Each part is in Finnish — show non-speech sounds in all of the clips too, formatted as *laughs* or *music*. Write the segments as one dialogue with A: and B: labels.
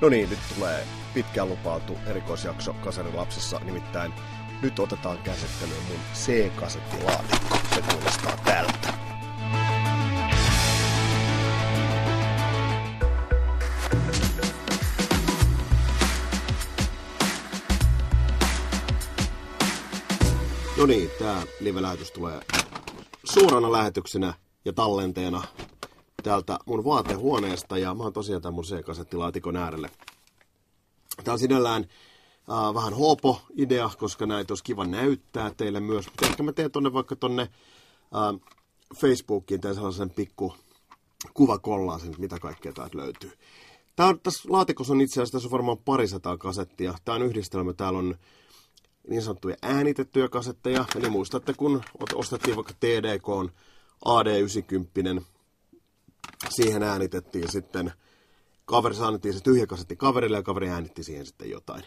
A: No niin, nyt tulee pitkään lupautu erikoisjakso Kasarilapsissa, nimittäin nyt otetaan käsittelyyn mun C-kasettilaatikko. Se kuulostaa tältä. No niin, tää live-lähetys tulee suorana lähetyksenä ja tallenteena täältä mun vaatehuoneesta ja mä oon tosiaan tämän mun C-kasettilaatikon äärelle. Tää on sinällään äh, vähän hopo idea, koska näitä olisi kiva näyttää teille myös. Mutta ehkä mä teen tonne vaikka tonne äh, Facebookiin tai sellaisen pikku kuvakollaasen, mitä kaikkea täältä löytyy. Tää on, tässä laatikossa on itse asiassa tässä on varmaan parisataa kasettia. Tää on yhdistelmä, täällä on niin sanottuja äänitettyjä kasetteja. Eli muistatte, kun ostettiin vaikka TDK AD90, siihen äänitettiin sitten, kaveri annettiin se tyhjä kasetti kaverille ja kaveri äänitti siihen sitten jotain.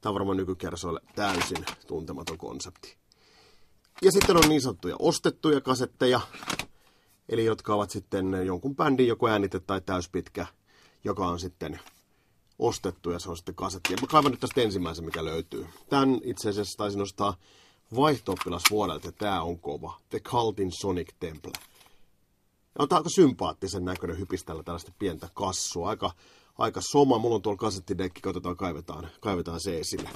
A: Tämä on varmaan nykykersoille täysin tuntematon konsepti. Ja sitten on niin sanottuja ostettuja kasetteja, eli jotka ovat sitten jonkun bändin joku äänite tai täyspitkä, joka on sitten ostettu ja se on sitten kasetti. Ja mä kaivan nyt tästä ensimmäisen, mikä löytyy. Tän itse asiassa taisin nostaa vaihto vuodelta, tää on kova. The Cultin Sonic Temple. On aika sympaattisen näköinen hypistellä tällaista pientä kassua. Aika, aika soma. Mulla on tuolla kasettidekki, katsotaan, kaivetaan, kaivetaan se esille.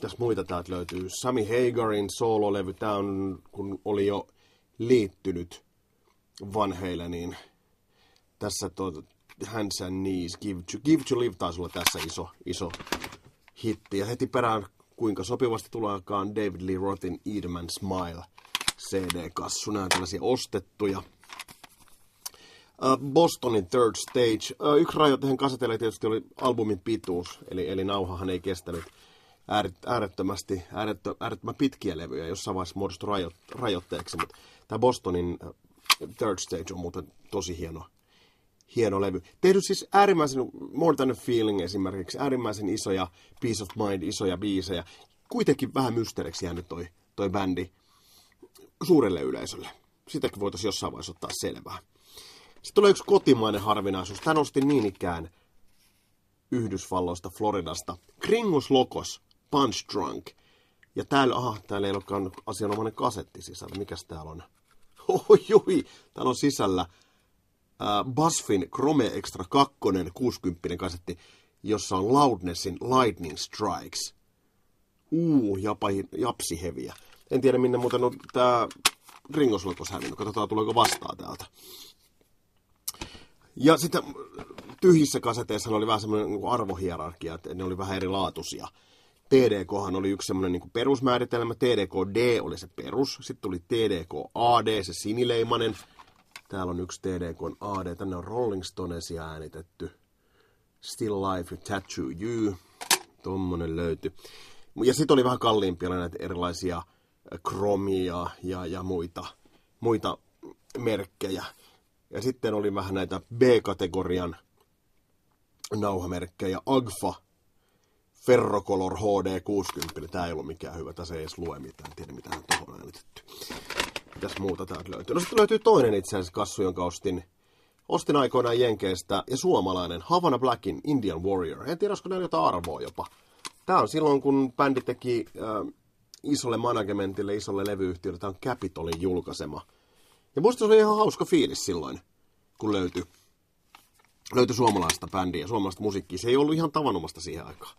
A: Tässä muita täältä löytyy. Sammy Hagarin soololevy. Tää on, kun oli jo liittynyt vanheille, niin tässä tuo, Hands and Knees, Give to, Give to Live taisi olla tässä iso, iso hitti. Ja heti perään kuinka sopivasti tuleekaan David Lee Rothin Eatman Smile CD-kassu. Nämä tällaisia ostettuja. Bostonin Third Stage. Yksi rajoite tähän kasetelle tietysti oli albumin pituus, eli, eli nauhahan ei kestänyt äärettömästi, äärettömän pitkiä levyjä, jossain vaiheessa muodostui rajo, rajoitteeksi, mutta tämä Bostonin Third Stage on muuten tosi hieno, hieno levy. Tehdy siis äärimmäisen, More Than a Feeling esimerkiksi, äärimmäisen isoja Peace of Mind, isoja biisejä. Kuitenkin vähän mysteeriksi jäänyt toi, toi bändi suurelle yleisölle. Sitäkin voitaisiin jossain vaiheessa ottaa selvää. Sitten tulee yksi kotimainen harvinaisuus. Tämä nosti niin ikään Yhdysvalloista, Floridasta. Kringus Lokos, Punch Drunk. Ja täällä, aha, täällä ei olekaan asianomainen kasetti sisällä. Mikäs täällä on? *laughs* Oi, täällä on sisällä uh, Busfin Chrome Extra 2 60 kasetti, jossa on Loudnessin Lightning Strikes. Uu, japa, japsi heviä. En tiedä minne muuten on tää ringoslokos hävinnyt. Katsotaan tuleeko vastaan täältä. Ja sitten tyhjissä kaseteissa oli vähän semmoinen niin arvohierarkia, että ne oli vähän erilaatuisia. TDKhan oli yksi semmoinen niin perusmääritelmä, TDK-D oli se perus, sitten tuli TDK-AD, se sinileimanen, täällä on yksi TDK-AD, tänne on Rolling Stonesia äänitetty, Still Life, Tattoo You, tommonen löytyi. Ja sitten oli vähän kalliimpia näitä erilaisia kromia ja, ja muita, muita merkkejä. Ja sitten oli vähän näitä B-kategorian nauhamerkkejä. Agfa Ferrocolor HD 60. Tämä ei ollut mikään hyvä. Tässä ei edes lue mitään. En tiedä, mitä on tuohon äänitetty. Mitäs muuta täältä löytyy? No sitten löytyy toinen itse asiassa kassu, jonka ostin, ostin aikoinaan Jenkeistä. Ja suomalainen Havana Blackin Indian Warrior. En tiedä, olisiko näillä jotain arvoa jopa. Tämä on silloin, kun bändi teki äh, isolle managementille, isolle levyyhtiölle. Tämä on Capitolin julkaisema ja musta se oli ihan hauska fiilis silloin, kun löytyi, löytyi suomalaista bändiä, suomalaista musiikkia. Se ei ollut ihan tavanomasta siihen aikaan.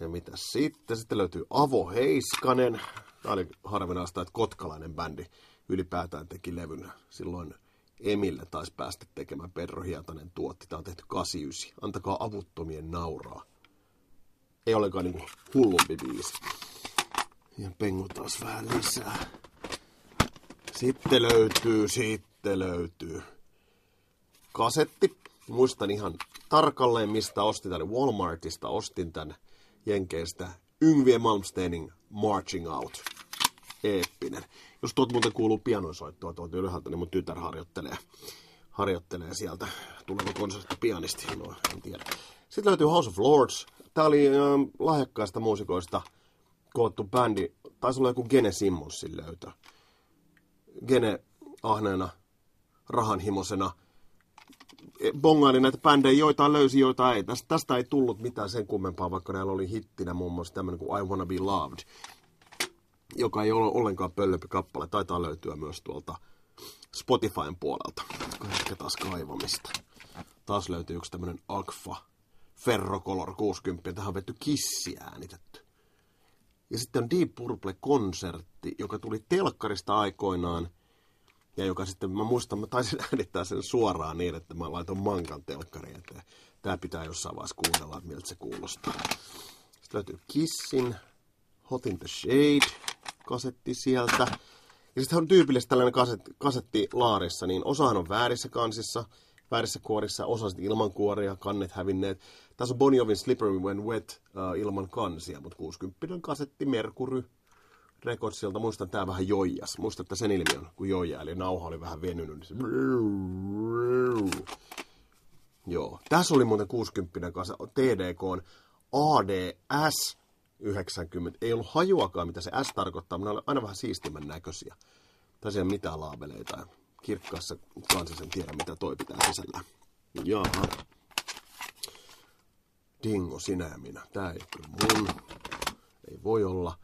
A: Ja mitä sitten? Sitten löytyy Avo Heiskanen. Tämä oli harvinaista, että kotkalainen bändi ylipäätään teki levyn. Silloin Emille taisi päästä tekemään Pedro Hietanen tuotti. Tämä on tehty 89. Antakaa avuttomien nauraa. Ei olekaan niin hullumpi biisi. Ja pengu taas vähän lisää. Sitten löytyy, sitten löytyy kasetti. Muistan ihan tarkalleen, mistä ostin tämän Walmartista. Ostin tämän Jenkeistä Yngvie Malmsteenin Marching Out. Eeppinen. Jos tuot muuten kuuluu pianoisoittoa tuolta ylhäältä, niin mun tytär harjoittelee, harjoittelee sieltä. Tuleeko konsertti pianisti? No, en tiedä. Sitten löytyy House of Lords. Tää oli äh, lahjakkaista muusikoista koottu bändi. Taisi olla joku Gene Simmonsin löytö. Gene ahneena, rahanhimosena, bongailin näitä bändejä, joita löysi, joita ei. Tästä, tästä ei tullut mitään sen kummempaa, vaikka näillä oli hittinä muun muassa tämmöinen kuin I Wanna Be Loved, joka ei ole ollenkaan pöllömpi kappale. Taitaa löytyä myös tuolta Spotifyn puolelta. Ehkä taas kaivamista. Taas löytyy yksi tämmöinen Agfa Ferrocolor 60. Tähän on vetty kissi äänitetty. Ja sitten on Deep Purple-konsertti, joka tuli telkkarista aikoinaan. Ja joka sitten, mä muistan, mä taisin *laughs* äänittää sen suoraan niin, että mä laitan mankan telkkariin eteen. Tää pitää jossain vaiheessa kuunnella, että miltä se kuulostaa. Sitten löytyy Kissin, Hot in the Shade, kasetti sieltä. Ja sitten on tyypillisesti tällainen kasetti, kasetti laarissa, niin osahan on väärissä kansissa, väärissä kuorissa, osa sitten ilman kuoria, kannet hävinneet. Tässä on Bon Jovin Slippery When Wet uh, ilman kansia, mutta 60 kasetti Mercury Recordsilta. Muistan, tämä vähän joijas. Muistan, että sen ilmiön, kun joija, eli nauha oli vähän venynyt. Niin se... Joo. Tässä oli muuten 60 kasa, TDK on ADS 90. Ei ollut hajuakaan, mitä se S tarkoittaa, mutta ne oli aina vähän siistimän näköisiä. Tässä ei ole mitään laabeleita. Kirkkaassa kansissa en tiedä, mitä toi pitää sisällä. Jaha. Dingo, sinä minä. Tää ei kyllä mun. Ei voi olla.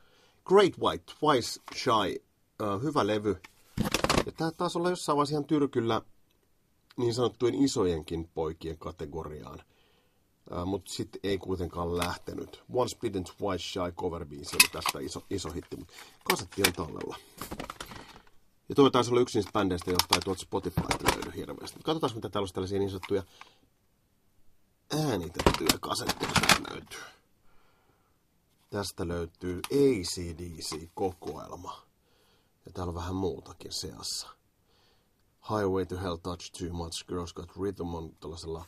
A: Great White, Twice Shy. Uh, hyvä levy. Ja tää taas olla jossain vaiheessa ihan tyrkyllä niin sanottujen isojenkin poikien kategoriaan. Uh, mutta sitten ei kuitenkaan lähtenyt. Once Bitten Twice Shy cover biisi oli tästä iso, iso hitti, kasetti on tallella. Ja tuo taisi olla yksi niistä bändeistä, josta ei tuolta Spotifylta löydy hirveästi. Katsotaan, mitä täällä olisi tällaisia niin sanottuja äänitettyjä kasetteja löytyy. Tästä löytyy ACDC-kokoelma. Ja täällä on vähän muutakin seassa. Highway to Hell Touch Too Much, Girls Got Rhythm on tällaisella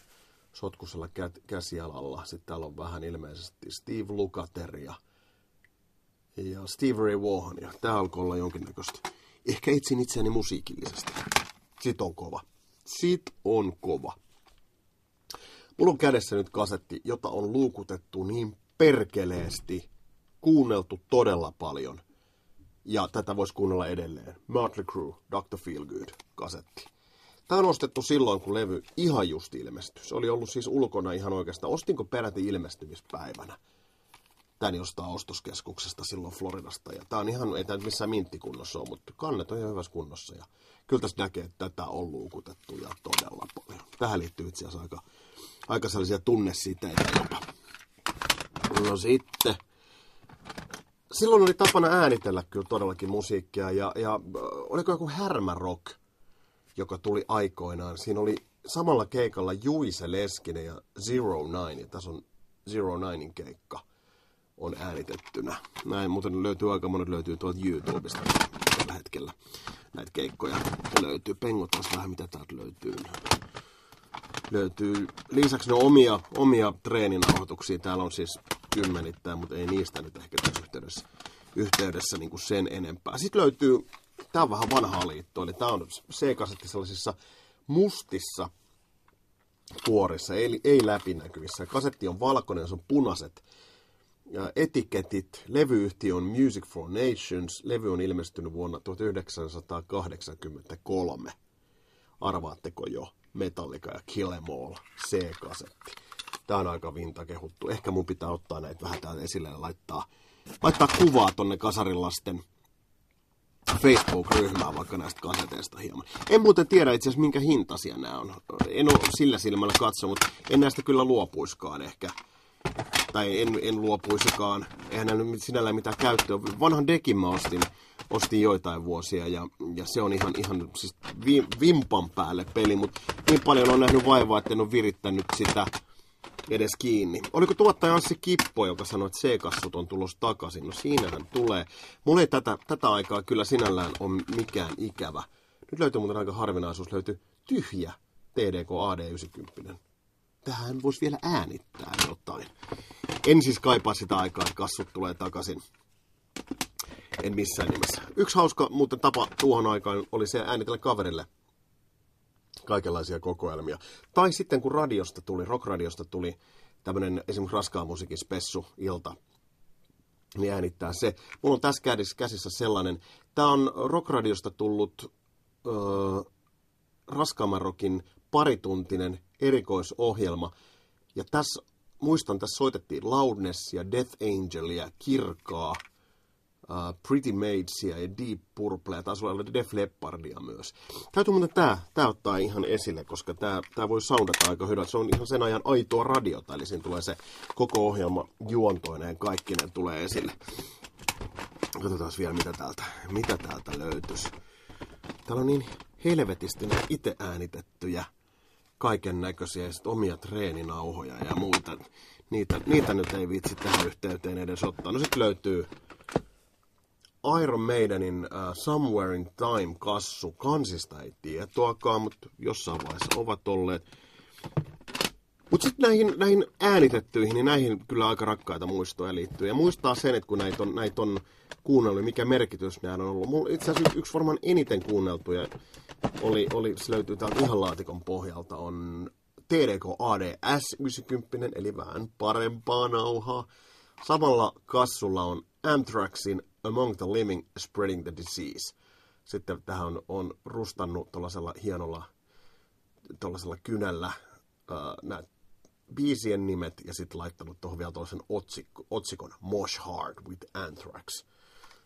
A: sotkusella kä- käsialalla. Sitten täällä on vähän ilmeisesti Steve Lukather ja, Steve Ray Vaughan. Tää alkoi olla jonkinnäköistä. Ehkä itsin itseäni musiikillisesti. Sit on kova. Sit on kova. Mulla on kädessä nyt kasetti, jota on luukutettu niin perkeleesti, kuunneltu todella paljon. Ja tätä voisi kuunnella edelleen. Motley Crue, Dr. Feelgood, kasetti. Tämä on ostettu silloin, kun levy ihan just ilmestyi. Se oli ollut siis ulkona ihan oikeastaan. Ostinko peräti ilmestymispäivänä? Tän jostain ostoskeskuksesta silloin Floridasta. Ja tämä on ihan, ei tämä missään minttikunnossa ole, mutta kannet on ihan hyvässä kunnossa. Ja kyllä tässä näkee, että tätä on luukutettu ja todella paljon. Tähän liittyy itse asiassa aika, aika sellaisia tunnesiteitä jopa. No sitten. Silloin oli tapana äänitellä kyllä todellakin musiikkia ja, ja oliko joku härmärock, joka tuli aikoinaan. Siinä oli samalla keikalla Juise Leskinen ja Zero Nine, ja tässä on Zero Ninein keikka on äänitettynä. Näin muuten löytyy aika monet löytyy tuolta YouTubesta tällä hetkellä. Näitä keikkoja löytyy. Pengotaan vähän mitä täältä löytyy. Löytyy lisäksi ne omia, omia treeninauhoituksia. Täällä on siis kymmenittäin, mutta ei niistä nyt ehkä tässä yhteydessä, yhteydessä niin kuin sen enempää. Sitten löytyy, tämä on vähän vanhaa liittoa, eli tämä on C-kasetti sellaisissa mustissa kuorissa, ei, ei läpinäkyvissä. Kasetti on valkoinen, se on punaiset ja etiketit. Levyyhtiö on Music for Nations. Levy on ilmestynyt vuonna 1983. Arvaatteko jo? Metallica ja Kill Em All C-kasetti. Tämä on aika vinta kehuttu. Ehkä mun pitää ottaa näitä vähän täältä esille ja laittaa, laittaa kuvaa tonne kasarilasten Facebook-ryhmään vaikka näistä kaseteista hieman. En muuten tiedä itse asiassa minkä hintaisia nämä on. En ole sillä silmällä katso, mutta en näistä kyllä luopuiskaan ehkä. Tai en, en luopuisikaan. Eihän nyt sinällään mitään käyttöä. Vanhan dekin mä ostin, ostin joitain vuosia ja, ja se on ihan, ihan siis vi, vimpan päälle peli, mutta niin paljon on nähnyt vaivaa, että en ole virittänyt sitä edes kiinni. Oliko tuottaja Anssi Kippo, joka sanoi, että C-kassut on tulos takaisin? No siinähän tulee. Mulla ei tätä, tätä aikaa kyllä sinällään ole mikään ikävä. Nyt löytyy muuten aika harvinaisuus, löytyy tyhjä TDK AD90. Tähän voisi vielä äänittää jotain. En siis kaipaa sitä aikaa, että kassut tulee takaisin. En missään nimessä. Yksi hauska muuten tapa tuohon aikaan oli se äänitellä kaverille kaikenlaisia kokoelmia. Tai sitten kun radiosta tuli, rockradiosta tuli tämmöinen esimerkiksi raskaan musiikin spessu ilta, niin äänittää se. Mulla on tässä käsissä sellainen, tämä on rockradiosta tullut öö, raskaamman rockin parituntinen erikoisohjelma. Ja tässä, muistan, tässä soitettiin Loudnessia, Death Angelia, Kirkaa, uh, Pretty Maidsia ja Deep Purplea, taisi olla Def Leppardia myös. Täytyy muuten tämä, tämä ottaa ihan esille, koska tämä, tämä voi soundata aika hyvältä. Se on ihan sen ajan aitoa radiota, eli siinä tulee se koko ohjelma juontoineen kaikkinen tulee esille. Katsotaan vielä, mitä täältä, mitä täältä löytyisi. Täällä on niin helvetisti itse äänitettyjä kaiken näköisiä omia treeninauhoja ja muita. Niitä, niitä nyt ei viitsi tähän yhteyteen edes ottaa. No sitten löytyy Iron Maidenin uh, Somewhere in Time kassu. Kansista ei tietoakaan, mutta jossain vaiheessa ovat olleet. Mutta sitten näihin, näihin äänitettyihin, niin näihin kyllä aika rakkaita muistoja liittyy. Ja muistaa sen, että kun näitä on, näitä on kuunnellut, mikä merkitys nämä on ollut. Mulla itse asiassa yksi varmaan eniten kuunneltuja oli, oli, se löytyy täältä ihan laatikon pohjalta, on TDK ADS 90, eli vähän parempaa nauhaa. Samalla kassulla on Anthraxin Among the Living Spreading the Disease. Sitten tähän on, on rustannut tuollaisella hienolla tuollaisella kynällä äh, nämä biisien nimet ja sitten laittanut tuohon vielä tuollaisen otsikko, otsikon Mosh Hard with Anthrax.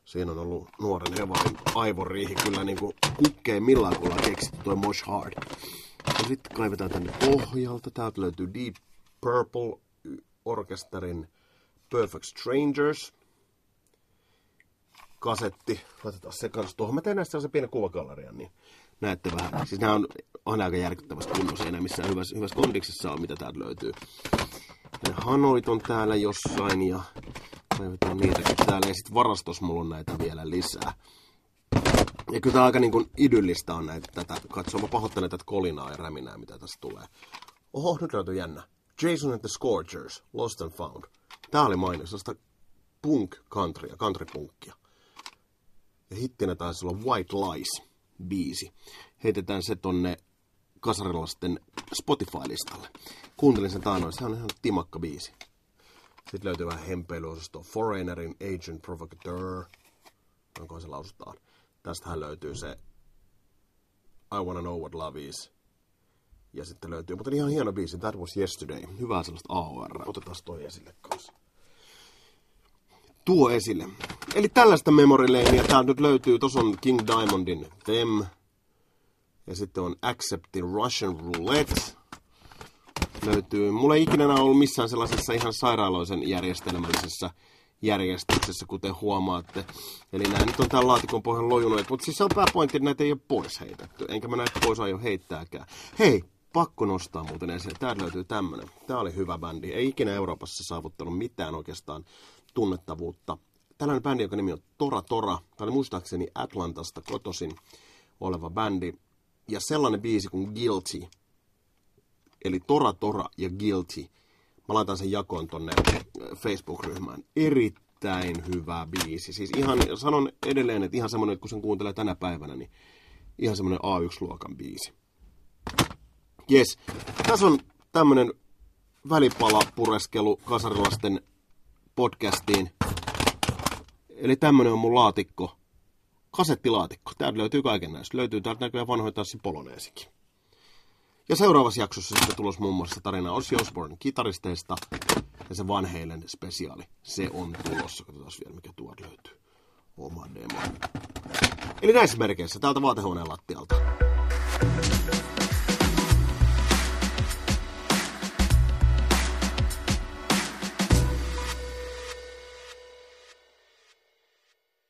A: Siinä on ollut nuoren Evarin aivoriihi kyllä niin kuin millään, kun ollaan keksitty toi Mosh Hard. Ja sitten kaivetaan tänne pohjalta. Täältä löytyy Deep Purple orkesterin Perfect Strangers kasetti. Laitetaan se kanssa tuohon. Mä teen näistä sellaisen pienen kuvagallerian, niin näette vähän. Siis nämä on, on aika järkyttävässä kunnossa, enää missään hyvässä, hyvässä kondiksessa on, mitä täältä löytyy. Hanoit on täällä jossain ja kaivetaan niitäkin täällä. Ja sitten varastos mulla on näitä vielä lisää. Ja kyllä tämä aika niin kuin idyllistä on näitä, tätä katsoa. Mä pahoittelen tätä kolinaa ja räminää, mitä tässä tulee. Oho, nyt löytyy jännä. Jason and the Scorchers, Lost and Found. Tää oli mainos, sellaista punk countrya, country punkkia. Ja hittinä taisi olla White Lies-biisi. Heitetään se tonne kasarilaisten Spotify-listalle. Kuuntelin sen taanoin, se on ihan timakka biisi. Sitten löytyy vähän hempeiluosastoa Foreignerin Agent Provocateur. Onko se lausutaan? Tästähän löytyy se I Wanna Know What Love Is. Ja sitten löytyy, mutta ihan hieno biisi, That Was Yesterday. Hyvää sellaista AOR. Otetaan toi esille kanssa tuo esille. Eli tällaista memorileiniä täältä nyt löytyy. Tuossa on King Diamondin Them. Ja sitten on Accepting Russian Roulette. Löytyy. Mulla ei ikinä ollut missään sellaisessa ihan sairaaloisen järjestelmällisessä järjestyksessä, kuten huomaatte. Eli nämä nyt on tämän laatikon pohjan lojunut. Mutta siis se on pääpointti, että näitä ei ole pois heitetty. Enkä mä näitä pois aio heittääkään. Hei, pakko nostaa muuten esille. Täältä löytyy tämmönen. Tää oli hyvä bändi. Ei ikinä Euroopassa saavuttanut mitään oikeastaan tunnettavuutta. Tällainen bändi, joka nimi on Tora Tora. Tämä oli muistaakseni Atlantasta kotosin oleva bändi. Ja sellainen biisi kuin Guilty. Eli Tora Tora ja Guilty. Mä laitan sen jakoon tonne Facebook-ryhmään. Erittäin hyvä biisi. Siis ihan, sanon edelleen, että ihan semmoinen, että kun sen kuuntelee tänä päivänä, niin ihan semmoinen A1-luokan biisi. Yes. Tässä on tämmöinen välipala pureskelu kasarilasten podcastiin. Eli tämmönen on mun laatikko. Kasettilaatikko. Täältä löytyy kaiken näistä. Löytyy täältä näköjään vanhoja tanssi poloneesikin. Ja seuraavassa jaksossa sitten tulos muun muassa tarina Ozzy Osbourne kitaristeista ja se Van Halen spesiaali. Se on tulossa. Katsotaan vielä mikä tuolta löytyy. Oma demo. Eli näissä merkeissä täältä vaatehuoneen lattialta.